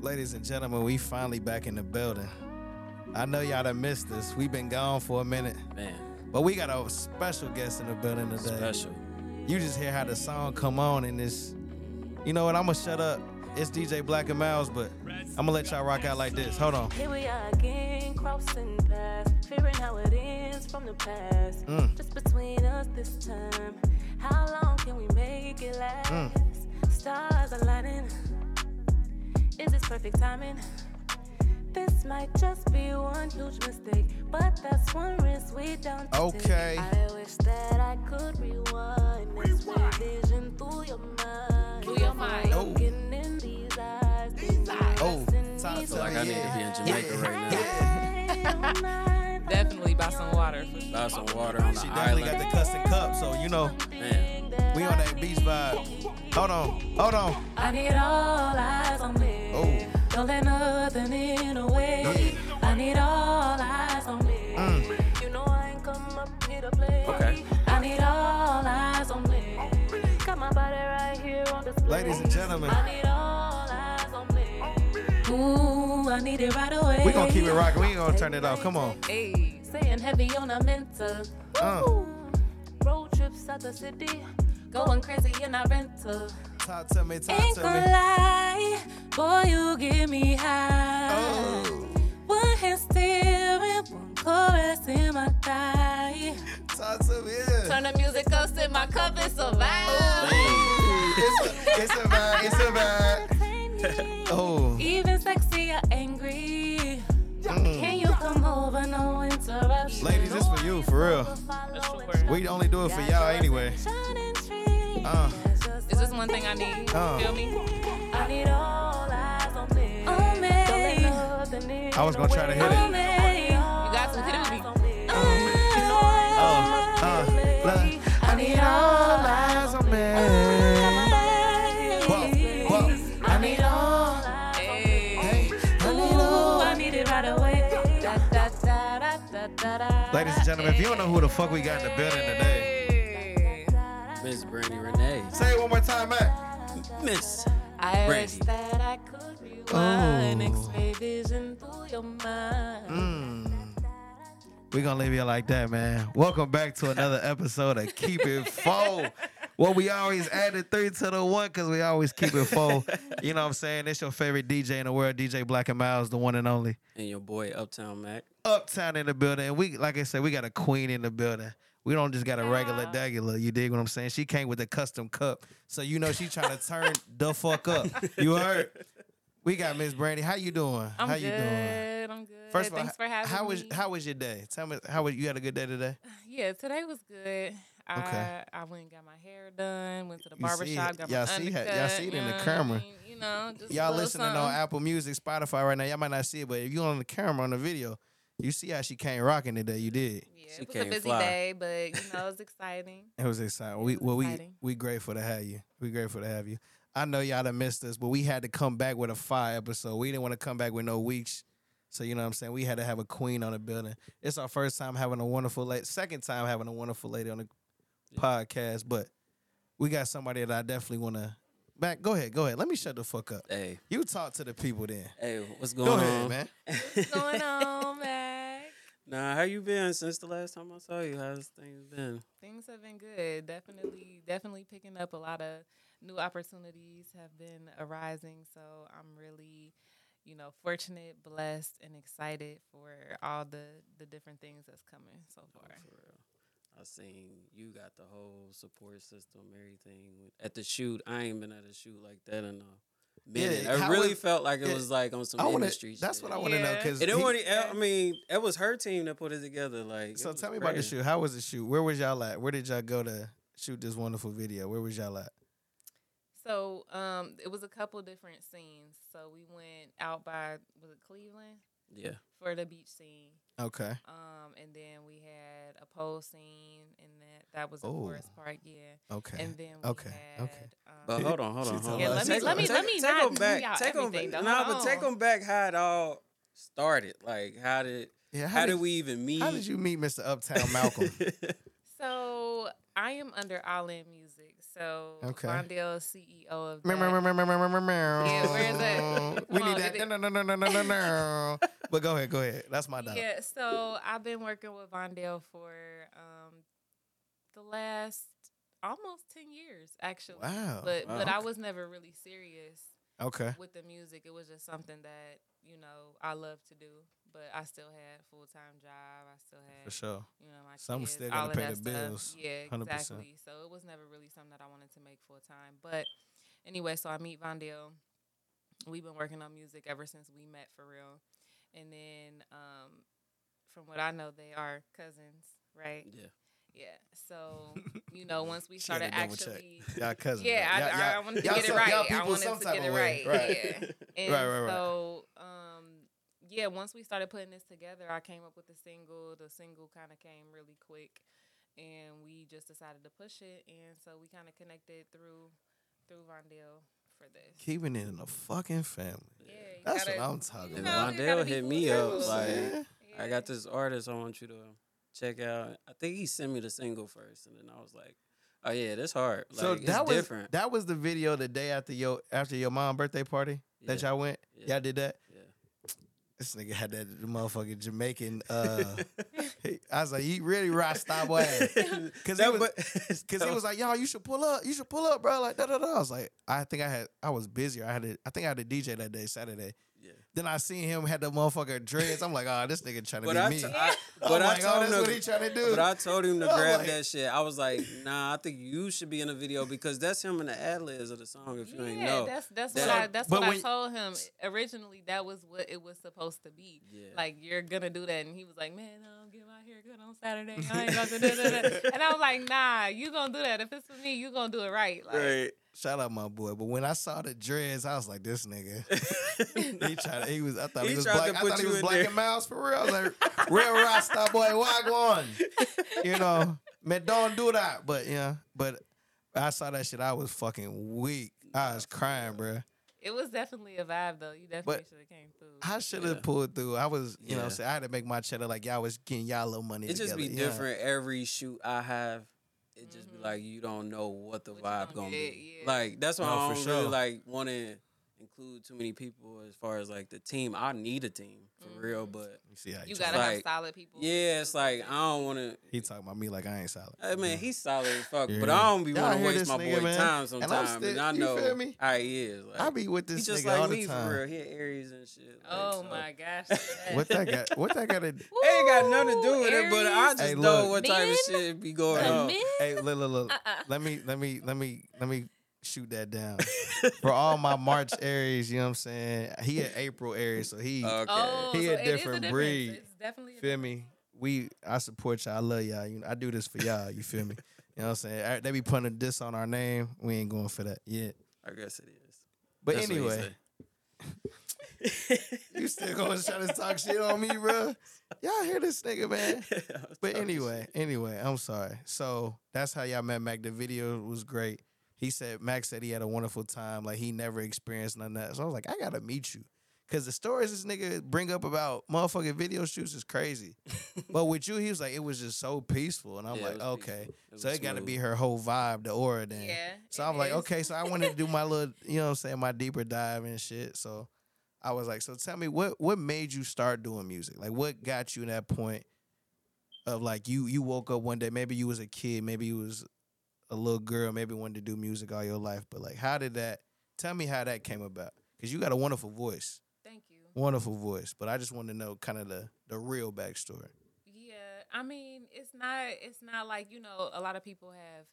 Ladies and gentlemen, we finally back in the building. I know y'all done missed us. We've been gone for a minute, Man, but we got a special guest in the building today. special. You just hear how the song come on and this. You know what? I'm gonna shut up. It's DJ Black and Myles, but I'm gonna let y'all rock out like this. Hold on. Here we are again, crossing paths, fearing how it ends from the past. Mm. Just between us this time. How long can we make it last? Mm. Stars aligning. Is this perfect timing? This might just be one huge mistake, but that's one risk we don't take. Okay. I wish that I could rewind this vision through your mind. Through your mind. Oh. Looking in these eyes, these eyes Oh, in talk these to Feel like I need to be in Jamaica right now. Definitely buy some water for. Buy some water on the She definitely island. got the custom cup, so you know Man, we on that beach vibe. Hold on, hold on. I need all eyes on me. Oh. Don't let nothing in the way. I need all eyes on me. Mm. You know I ain't come up here to play. Okay. I need all eyes on me. Got my body right here on display. Ladies and gentlemen. I need all eyes on me. Ooh, I need it right away. We gonna keep it rocking. We ain't gonna turn it off. Come on. Hey, Staying heavy on a mental. Uh. Road trips out the city. Going crazy in our rental. Talk to me, talk Ain't to gonna me. lie, boy, you give me high. Oh, One hand steering, one caressing my thigh. talk to me. Yeah. turn the music up, sip my cup, it's a vibe. It's a, it's a vibe. It's a vibe. Oh. Even sexy or angry. Mm. Can you come over? No interruption. Ladies, this for you, for real. Follow That's and We only do it for y'all anyway. Uh. Is this one thing I need? Uh. Feel me? I need all eyes on me. On me. Don't let nothing in I was gonna try to hit it. On me. You got some hit it with me. Uh, uh, look. I need all eyes on me. Bump, bump. I need all eyes on me. Ooh, I need it right away. Da, da, da, da, da, da, da. Ladies and gentlemen, if you don't know who the fuck we got in the building today, Hey. Miss Brandi Renea. Say it one more time, Matt. Miss. I Brandi. wish that I could rewind, Oh. X-ray vision through your mind. Mm. We gonna leave you like that, man. Welcome back to another episode of Keep It Full. Well, we always added three to the one because we always keep it full. You know what I'm saying? It's your favorite DJ in the world, DJ Black and Myles, the one and only. And your boy Uptown Mack. Uptown in the building. And we, like I said, we got a queen in the building. We don't just got a regular Yeah. You dig what I'm saying? She came with a custom cup, so you know she trying to turn the fuck up. You heard? We got Miss Brandi. How you doing? I'm how good. you doing? I'm good. First of all, thanks for having how me. was how was your day? Tell me how was you had a good day today? Yeah, today was good. I, Okay. I went and got my hair done, went to the You see barber it. shop, got Y'all my see it. undercut. Y'all see it in the what I camera. mean? you know, just y'all listening on. Apple Music, Spotify right now. Y'all might not see it, but if you on the camera on the video, you see how she came rocking today. You did. Yeah, She it was a busy fly. day, but you know, it was exciting. It was exciting. We was well, we exciting. we grateful to have you. We grateful to have you. I know y'all done missed us, but we had to come back with a fire episode. We didn't want to come back with no weeks. So you know what I'm saying? We had to have a queen on the building. It's our first time having a wonderful lady, second time having a wonderful lady on the podcast, but we got somebody that I definitely want to back. Go ahead, go ahead. Let me shut the fuck up. Hey, You talk to the people then. hey, what's going Go on? ahead, man. What's going on, Mack? Nah, how you been since the last time I saw you? How's things been? Things have been good. Definitely, definitely picking up a lot of new opportunities have been arising. So I'm really, you know, fortunate, blessed, and excited for all the the different things that's coming so oh, far. For real. I seen you got the whole support system, everything. At the shoot, I ain't been at a shoot like that in a minute. Yeah, I how really was- felt like it yeah, was like on some I wanna, industry that's shit. what I want to know Yeah. because And it wasn't, I mean, it was her team that put it together. Like, it So was tell me about the crazy. shoot. How was the shoot? Where was y'all at? Where did y'all go to shoot this wonderful video? Where was y'all at? So um, it was a couple different scenes. So we went out by was it Cleveland Yeah, for the beach scene. Okay. Um, and then we had a pole scene, and that that was in Oh. Forest Park, yeah. Okay. And then we Okay, had, okay. Um, but hold on, hold on, told hold on. Yeah, let me- Take let me- them- let me take not them back. y'all Take them back. though. Nah, but take them back. How it all started. Like, how did Yeah. how, did, we even meet? How did you meet Mr. Uptown Malcolm? So I am under All In Music. So Okay. Vondale, CEO of that. Yeah, where is that? We need that. No, no, no, no, no, no, no. But go ahead, go ahead. That's my dog. Yeah, so I've been working with Vondale for um, the last almost ten years, actually. Wow. But Wow. but I was never really serious Okay. with the music. It was just something that you know I love to do. But I still had a full time job. I still had For sure. you know my Something kids, still all gotta of pay that the stuff. bills. Yeah, 100%. exactly. So it was never really something that I wanted to make full time. But anyway, so I meet Vondale. We've been working on music ever since we met for real. And then um, from what I know, they are cousins, right? Yeah. Yeah. So you know, once we She had to started double check. actually. Y'all cousins. Yeah, I, Y'all- I, I y'all- wanted to y'all get it right. y'all I wanted to get it way. right. Right. Yeah. And Right, right, right. so, um, yeah, once we started putting this together, I came up with the single. The single kind of came really quick, and we just decided to push it. And so we kind of connected through through Vondale for this. Keeping it in the fucking family. yeah, you That's gotta- what I'm talking you And about. know, you Vondale hit me circle. up, like, Yeah. I got this artist I want you to check out. I think he sent me the single first, and then I was like, "Oh yeah, that's hard. Like, so it's that was different." that was the video the day after your after your mom birthday party that y'all went. Yeah. Y'all did that. This nigga had that motherfucking Jamaican. Uh, I was like, he really Rasta boy. Cause he That was, wa- cause he was like, yo, you should pull up, you should pull up, bro. Like da da da. I was like, I think I had, I was busier. I had, a, I think I had a DJ that day, Saturday. yeah. Then I seen him had the motherfucker dreads. I'm like, oh, this nigga trying to But be I, me. t- I, I'm but I like, oh, told that's him what to, he trying to do. But I told him to I'm grab like- that shit. I was like, nah, I think you should be in the video because that's him in the ad libs of the song. If you ain't Yeah, know, that's that's That- what I that's But what I told him originally. That was what it was supposed to be. yeah, Like you're gonna do that, and he was like, "Man, I'm getting my hair cut on Saturday. I ain't gonna do that." And I was like, "Nah, you gonna do that. If it's for me, you gonna do it right." Like, right. Shout out my boy. But when I saw the dreads, I was like, this nigga. he tried. To, he was. I thought he, He was black. I thought he was black there. and mouse for real. I was like, real Rasta boy, wagwan. You know, man, don't do that. But yeah, but I saw that shit. I was fucking weak. I was crying, bro. It was definitely a vibe, though. You definitely should have came through. I should have Yeah. pulled through. I was, you know, Yeah. say I had to make my cheddar like y'all was getting y'all little money. It just be yeah. different every shoot I have. It just Mhm. be like you don't know what the What vibe gonna gonna get, be. yeah. Like that's why No, I for don't sure. really like want to include too many people as far as like the team. I need a team for real, Mhm. but You see how you gotta have solid people. yeah, it's like I don't want to. He talking about me like I ain't solid. I mean, he's solid as fuck, but I don't be Y'all want to waste this my nigga, boy man? time And I'm sometimes. And, still- I you know feel me? how he is. Like, I be with he this just nigga like all me the time. for real. He Aries and shit. like, Oh so- my gosh. What that got? What that got to? It ain't got nothing to do with it, but I just Hey, know what type of shit be going on. Hey, look, look, look. Uh-uh. Let me, let me, let me, let me shoot that down. For all my March Aries, you know what I'm saying? He an April Aries, so he Okay. Oh, He so a it is different difference. breed. It's definitely a feel me. We, I support y'all. I love y'all. You know, I do this for y'all. You feel me? You know what I'm saying? They be putting a this on our name. We ain't going for that yet. I guess it is. But That's anyway, you still gonna try to talk shit on me, bro? Y'all hear this nigga, man? But anyway, shit. anyway, I'm sorry. So that's how y'all met Mack. The video was great. He said Max said he had a wonderful time. Like he never experienced none of that. So I was like, I gotta meet you. Cause the stories this nigga bring up about motherfucking video shoots is crazy. but with you, he was like, it was just so peaceful. And I'm Yeah, like, was okay. It so was it gotta be her whole vibe, the aura then. Yeah. So I'm like, okay, so I wanted to do my little, you know what I'm saying, my deeper dive and shit. So I was like, so tell me what what made you start doing music? Like what got you in that point of like you you woke up one day, maybe you was a kid, maybe you was a little girl, maybe wanted to do music all your life, but like how did that tell me how that came about? Cuz you got a wonderful voice. Thank you. Wonderful voice, but I just want to know kind of the the real backstory. Yeah, I mean, it's not it's not like, you know, a lot of people have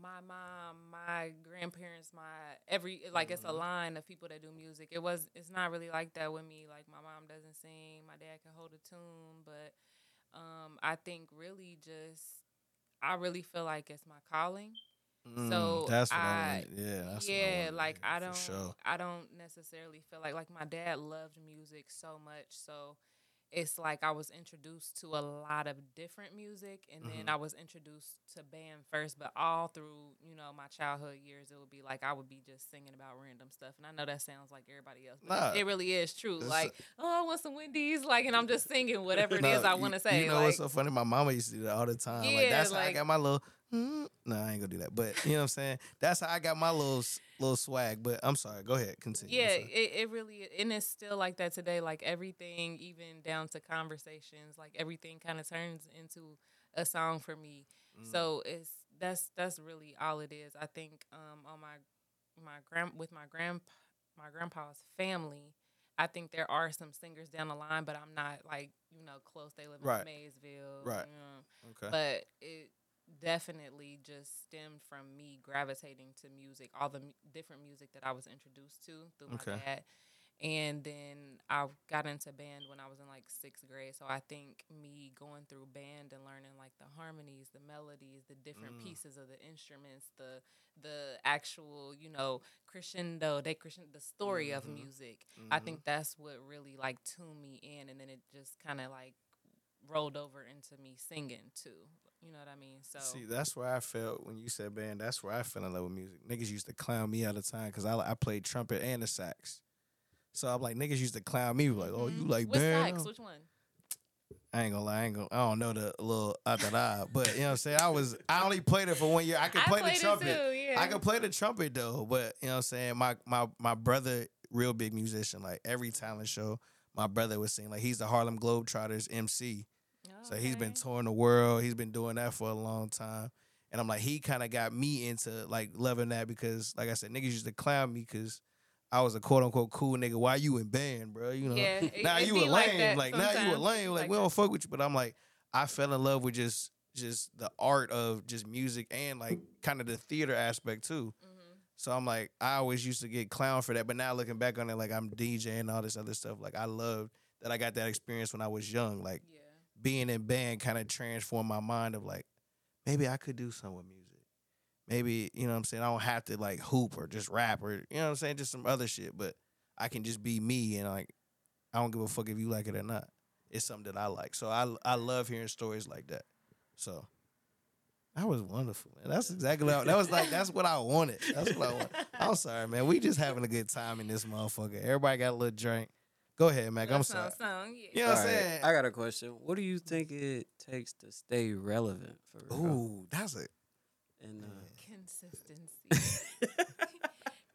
my mom, my grandparents, my every like it's a line of people that do music. It was it's not really like that with me. Like my mom doesn't sing, my dad can hold a tune, but um I think really just I really feel like it's my calling. Mm, So that's what I, I-. Yeah, that's what I yeah, like yeah, I don't sure. I don't necessarily feel like like my dad loved music so much, so it's like I was introduced to a lot of different music and then Mhm. I was introduced to band first, but all through, you know, my childhood years it would be like I would be just singing about random stuff. And I know that sounds like everybody else, but Nah. it really is true. Like, oh, I want some Wendy's, like and I'm just singing whatever it is No, I want to say. You know like, what's so funny? My mama used to do that all the time. like Yeah, that's how I got my little mm, no, I ain't gonna do that. But you know what I'm saying. That's how I got my little little swag. But I'm sorry. Go ahead. Continue. Yeah, it, it really and it's still like that today. Like everything, even down to conversations, like everything kind of turns into a song for me. Mm. So it's that's that's really all it is. I think um on my my grand with my grand my grandpa's family, I think there are some singers down the line, but I'm not like you know close. They live in Right. Maysville, Right. You know, okay. but it definitely just stemmed from me gravitating to music, all the mu- different music that I was introduced to through my dad. And then I got into band when I was in like sixth grade. So I think me going through band and learning like the harmonies, the melodies, the different Mm. pieces of the instruments, the the actual, you know, crescendo, they crescendo, the story of Mhm. music. I Mhm. think that's what really like tuned me in, and then it just kind of like rolled over into me singing too. You know what I mean? So See, that's where I felt when you said band. That's where I fell in love with music. Niggas used to clown me all the time because I I played trumpet and the sax. So I'm like, niggas used to clown me like, oh, you Mhm. like What's band? sax? Which one? I ain't gonna lie, I ain't gonna. I don't know the little da but you know what I'm saying. I was I only played it for one year. I could play the trumpet. Too, yeah. I could play the trumpet though, but you know what I'm saying. My my my brother, real big musician. Like every talent show, my brother was sing. Like he's the Harlem Globetrotters MC. So he's been touring the world. He's been doing that for a long time. And I'm like, he kind of got me into like loving that because, like I said, niggas used to clown me because I was a quote unquote cool nigga. Why you in band, bro? You know, Yeah, now you a lame. Like, now you a lame. Like, Like we that. don't fuck with you. But I'm like, I fell in love with just just the art of just music and like kind of the theater aspect too. Mhm. So I'm like, I always used to get clown for that, but now looking back on it, like I'm DJing all this other stuff. Like I loved that I got that experience when I was young. Like Yeah. Being in band kind of transformed my mind of like, maybe I could do something with music. Maybe, you know what I'm saying? I don't have to like hoop or just rap or, you know what I'm saying? Just some other shit, but I can just be me and like, I don't give a fuck if you like it or not. It's something that I like. So I, I love hearing stories like that. So that was wonderful, man. That's exactly what I, that was like. That's what I wanted. That's what I want. I'm sorry, man. We just having a good time in this motherfucker. Everybody got a little drink. Go ahead, Mack. I'm That sorry. sounds- sound, yeah. You know what I'm All right, saying? I got a question. What do you think it takes to stay relevant for real? Ooh, that's it. And uh, Consistency.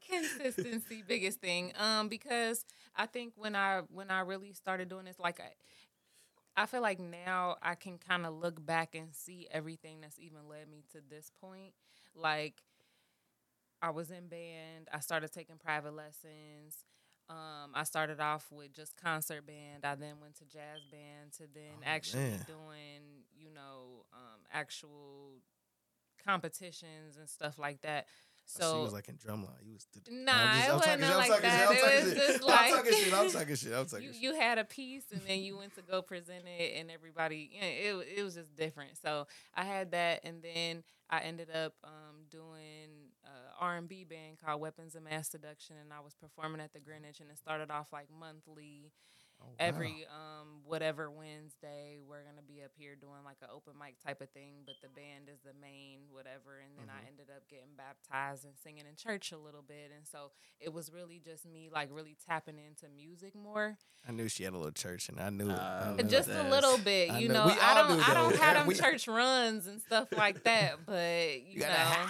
Consistency, biggest thing. Um, because I think when I when I really started doing this, like I, I feel like now I can kind of look back and see everything that's even led me to this point. Like I was in band. I started taking private lessons. Um, I started off with just concert band. I then went to jazz band to then Oh, actually man. doing, you know, um, actual competitions and stuff like that. So So she was like in drumline. You was Nah, I'm just- it wasn't like talking shit, that. It was just I'm talking shit. I'm talking shit. I'm talking you, shit. you had a piece and then you went to go present it and everybody you know, it, it was just different so i had that and then i ended up um, doing a r&b band called weapons of mass seduction and i was performing at the greenwich and it started off like monthly Oh, wow. every um whatever Wednesday we're gonna be up here doing like an open mic type of thing, but the band is whatever. And then Mm-hmm. I ended up getting baptized and singing in church a little bit, and so it was really just me like really tapping into music more, I knew she had a little church, and I knew it. I Uh, knew just a little bit. I You know. know, I don't do, I don't though. have them We- church runs and stuff like that, but you, You know. have.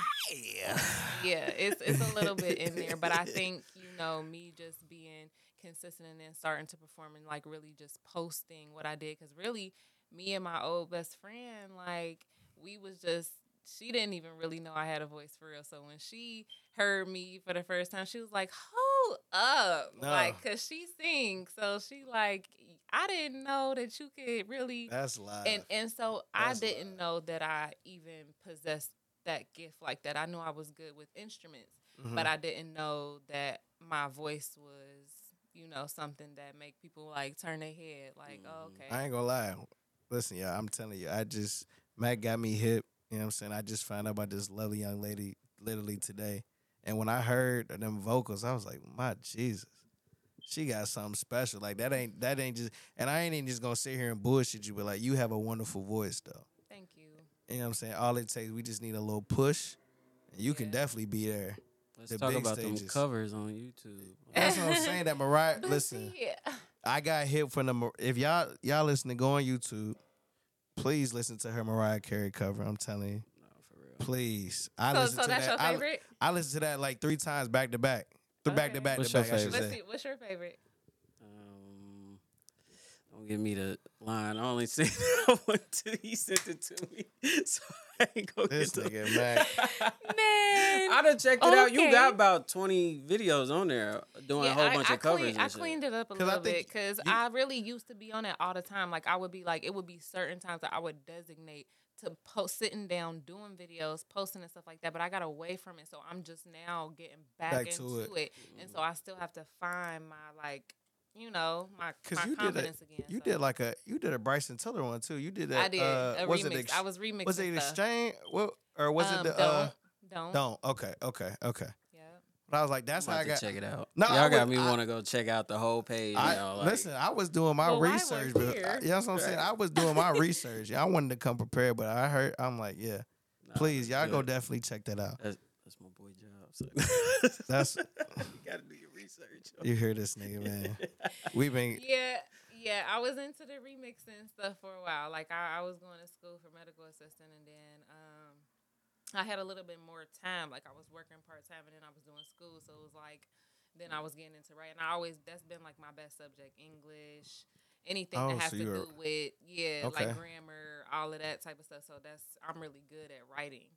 yeah, it's it's a little bit in there, but I think you know me just being consistent and then starting to perform and like really just posting what I did because really me and my old best friend like we was just she didn't even really know I had a voice for real. So when she heard me for the first time, she was like, "Hold up!" No. Like, cause she sings, so she like, I didn't know that you could really That's live. and and so I didn't live. know that I even possessed that gift like that. I knew I was good with instruments, Mhm. but I didn't know that my voice was, you know, something that make people like turn their head like, oh, Mhm. okay. I ain't gonna lie. Listen, y'all, I'm telling you, I just Matt got me hip. You know what I'm saying? I just found out about this lovely young lady literally today. And when I heard them vocals, I was like, my Jesus. She got something special. Like that ain't that ain't just and I ain't even just gonna sit here and bullshit you, but like you have a wonderful voice though. Thank you. You know what I'm saying? All it takes, we just need a little push. And you can definitely be there. let's The talk big about them covers on YouTube. That's what I'm saying. That Mariah listen. see, I got hit from the. If y'all y'all listening, go on YouTube. Please listen to her Mariah Carey cover. I'm telling you, No, for real. Please, I So, listen so to that's that. your I- favorite? I, listen to that like three times back to back, Th- back to Okay. back What's to your back. I should favorite? Let's say. see. What's your favorite? Um, don't give me the line. I only seen that one till he sent it to me, so I ain't gonna This get the- nigga, man. Man. I done checked it out. You got about twenty videos on there doing a whole I, bunch I of covers. Cleaned, and I shit. cleaned it up a little bit because you- I really used to be on it all the time. Like I would be like, it would be certain times that I would designate to post, sitting down, doing videos, posting and stuff like that. But I got away from it, so I'm just now getting back, Back into to it. it. and so I still have to find my like, you know, my 'Cause my you did a- again. You so. did like a you did a Bryson Tiller one too. You did that. I did Uh, a was remix. it ex- I was remixing. was it stuff. exchange? What or was Um, it the don't uh? don't Don't. Okay. Okay. Okay. Yeah. But I was like, that's I'm how I got to check it out. No, No, y'all got would- me want to go check out the whole page. I, you know, like, listen, I was doing my Well, research, we're but here. you know what I'm saying. I was doing my research. I wanted to come prepared, but I heard I'm like, yeah, nah, please, y'all go definitely check that out. That's, that's my boy job. So. That's- you got to do your research. You hear this nigga, man? We've been Yeah, yeah. I was into the remixing stuff for a while. Like I, I was going to school for medical assistant, and then um, I had a little bit more time. Like I was working part time, and then I was doing school, so it was like then I was getting into writing. I always that's been like my best subject, English. Anything Oh, that has so to do with yeah, Okay. like grammar, all of that type of stuff. So that's I'm really good at writing.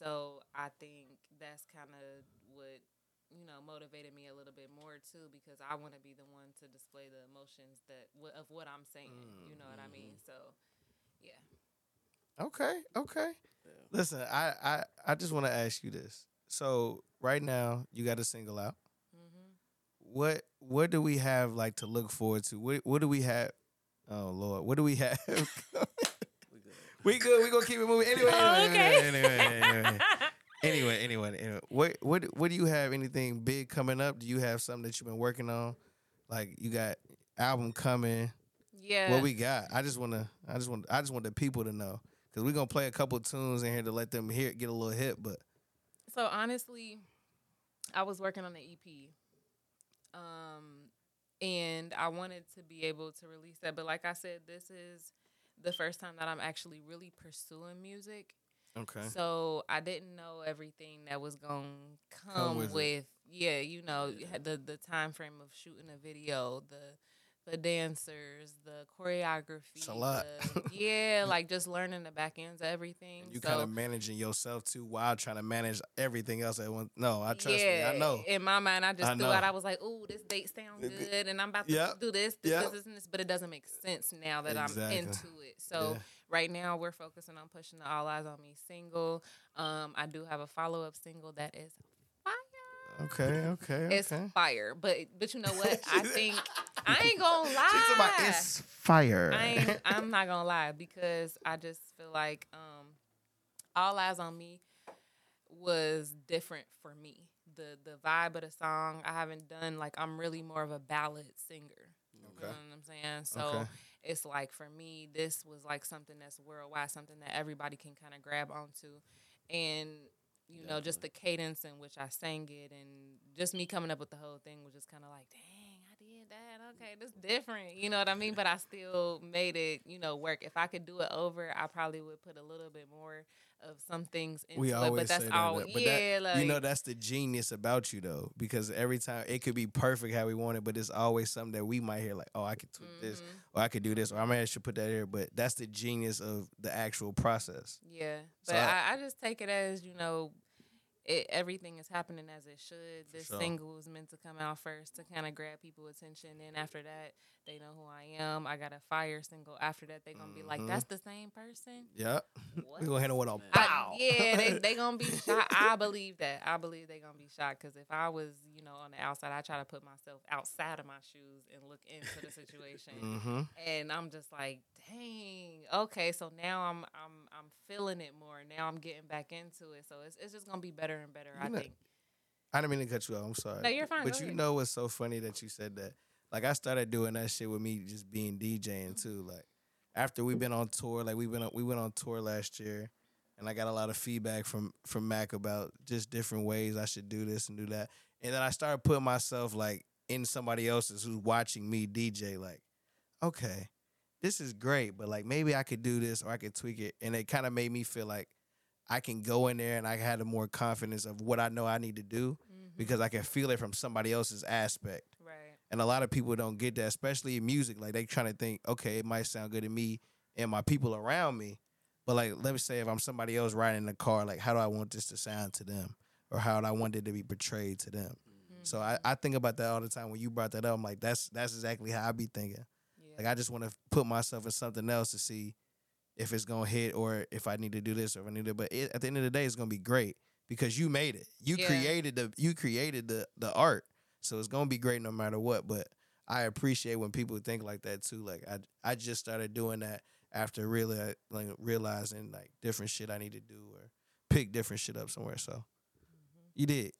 So I think that's kind of what you know motivated me a little bit more too because I want to be the one to display the emotions that wh- of what I'm saying. You know what I mean? Mm-hmm. So yeah. okay. Okay. Yeah. Listen, I I I just want to ask you this. So right now, you got a single out. hmm What what do we have like to look forward to? What what do we have? Oh Lord, what do we have? We good. we good. We gonna keep it moving. Anyway, Oh, anyway, okay. anyway, anyway, anyway. Anyway, anyway, anyway. What what what do you have? Anything big coming up? Do you have something that you've been working on? Like you got album coming. yeah. What we got? I just wanna I just want I just want the people to know because we're gonna play a couple tunes in here to let them hear get a little hit. But So honestly, I was working on the EP. Um and I wanted to be able to release that, but like I said, this is the first time that I'm actually really pursuing music. Okay, So I didn't know everything that was going to Come come with with, yeah, you know, you had the the time frame of shooting a video, the the dancers, the choreography. It's a lot. the- yeah, like just learning the back ends of everything. you so, kind of managing yourself too while trying to manage everything else at once. No, I trust me. I know. In my mind, I just I threw know. out. I was like, "Ooh, this date sounds good," and I'm about to Yep. do this, this, Yep. this, this, and this, but it doesn't make sense now that Exactly. I'm into it. So Yeah. Right now, we're focusing on pushing the All Eyes on Me single. Um, I do have a follow up single that is fire. Okay, okay, It's okay. fire, but but you know what? I think I ain't gonna lie. About it's fire. I ain't, I'm not gonna lie because I just feel like um, All Eyes on Me was different for me. The the vibe of the song, I haven't done like I'm really more of a ballad singer. Okay. You know what I'm saying? So Okay. It's like for me, this was like something that's worldwide, something that everybody can kind of grab onto. And you know, just the cadence in which I sang it and just me coming up with the whole thing was just kind of like, dang, That. Okay, that's different. You know what I mean? But I still made it, you know, work. If I could do it over, I probably would put a little bit more of some things into we it. always But that's say that, all. though. But yeah, that, like you know that's the genius about you though, because every time it could be perfect how we want it, but it's always something that we might hear like, oh, I could tweak this, mhm. or I could do this, or I might I should put that here. But that's the genius of the actual process. Yeah, So but I- I, I just take it as you know, it, everything is happening as it should. This sure. single was meant to come out first to kind of grab people attention. Then after that, they know who I am. I got a fire single. After that, they gonna be like, Mhm. "That's the same person." Yep. We gonna hit it with a I- I- pow. yeah, they they gonna be shocked. I believe that. I believe they gonna be shocked because if I was, you know, on the outside, I try to put myself outside of my shoes and look into the situation mm-hmm. and I'm just like, dang, okay. So now I'm I'm I'm feeling it more. Now I'm getting back into it. So it's it's just gonna be better and better. I know- think. I didn't mean to cut you off. I'm sorry. No, you're fine. But you know what's so funny that you said that? Like I started doing that shit with me just being DJing mm-hmm. too. Like after we've been on tour, like we've been on, we went on tour last year, and I got a lot of feedback from from Mac about just different ways I should do this and do that. And then I started putting myself like in somebody else's who's watching me DJ. Like, okay, this is great, but like maybe I could do this or I could tweak it, and it kind of made me feel like I can go in there and I had a more confidence of what I know I need to do mm-hmm. because I can feel it from somebody else's aspect. Right. And a lot of people don't get that, especially in music. Like they trying to think, okay, it might sound good to me and my people around me. But like, let me say if I'm somebody else riding in the car, like how do I want this to sound to them? Or how do I want it to be portrayed to them? Mm-hmm. So I, I think about that all the time. When you brought that up, I'm like, that's that's exactly how I be thinking. Yeah. Like I just want to put myself in something else to see if it's gonna hit or if I need to do this or if I need to. But it, at the end of the day, it's gonna be great because you made it. You Yeah. created the you created the the art, so it's gonna be great no matter what. But I appreciate when people think like that too. Like I I just started doing that after really like realizing like different shit I need to do or pick different shit up somewhere. So mm-hmm. you did.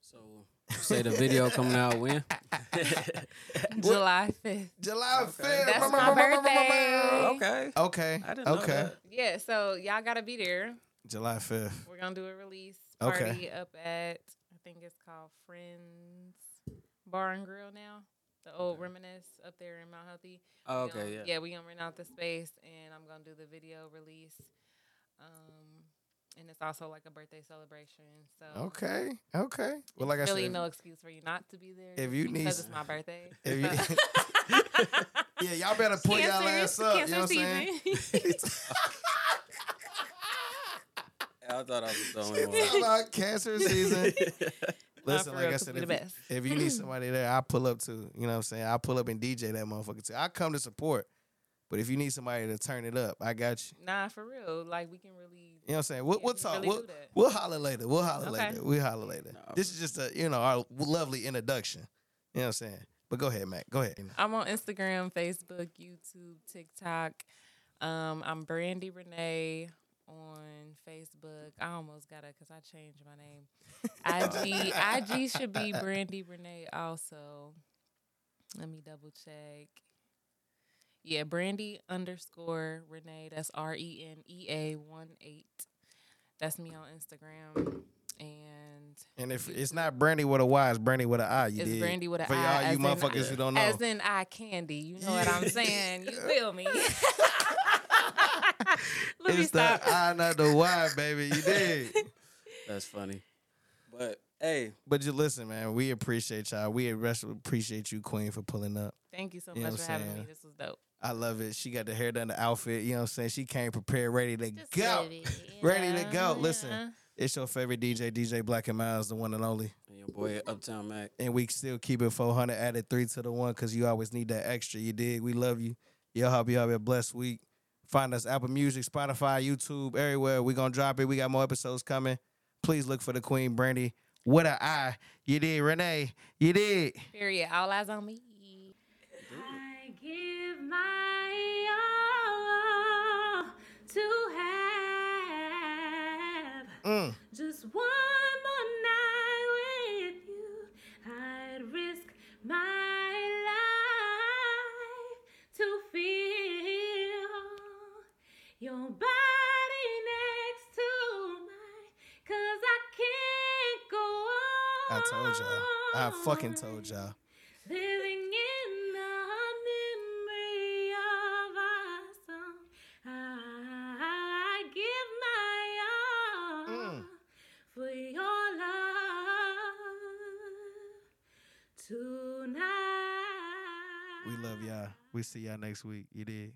So you say the video coming out when? July 5th. July Okay. fifth. That's my birthday. okay. Okay. I didn't know okay. that. Yeah, so y'all gotta be there. July fifth. We're gonna do a release Okay. party up at I think it's called Friends Bar and Grill now. The old Reminisce up there in Mount Healthy. Oh, We okay, gonna- yeah. Yeah, we gonna rent out the space and I'm gonna do the video release. Um and it's also like a birthday celebration. So Okay. Okay. Well, like I really said, no excuse for you not to be there. if you need because s- it's my birthday. if you, yeah, y'all better pull y'all ass up. You know what I'm saying? I thought I was the only It's one. about cancer season. Listen, like real, I 'cause said, if, you- if you need somebody there, I pull up too. You know what I'm saying? I pull up and DJ that motherfucker too. I come to support, but if you need somebody to turn it up, I got you. Nah, for real. Like we can really You know what I'm saying? We'll, Yeah, we'll talk. really we'll, do that. we'll holler later. We'll holler Okay. later. We'll holler later. Nah, This is just a you know our lovely introduction. You know what I'm saying? But go ahead, Mack. Go ahead. I'm on Instagram, Facebook, YouTube, TikTok. Um, I'm Brandi Renea on Facebook. I almost got it because I changed my name. IG IG should be Brandi Renea also. Let me double check. Yeah, Brandi underscore Renea. That's R E N E A one eight. That's me on Instagram. And And if it's not Brandy with a Y, it's Brandy with an I. You it's did. Brandy with an For I. y'all, you in- motherfuckers who don't know. As in eye candy. You know what I'm saying? You feel me? Let me it's the stop. I, not the Y, baby. You did. That's funny. But hey, But you listen, man. We appreciate y'all. We appreciate you, Queen, for pulling up. Thank you so You much for I'm having me. This was dope. I love it. She got the hair done, the outfit. You know what I'm saying? She came prepared, ready to Just go. ready. Ready to Yeah, go. Listen. yeah. It's your favorite DJ, DJ Black and Myles, the one and only. and your boy Uptown Mack. And we still keep it 400, added three to the one because you always need that extra. You dig? We love you. Y'all hope you have a blessed week. Find us Apple Music, Spotify, YouTube, everywhere. we going to drop it. We got more episodes coming. Please look for the Queen Brandi. What a eye. You did, Renea. You did. Period. All eyes on me. My all to have Mm. just one more night with you. I'd risk my life to feel your body next to mine. Cause I can't go on. I told y'all. I fucking told y'all. Next week. You did.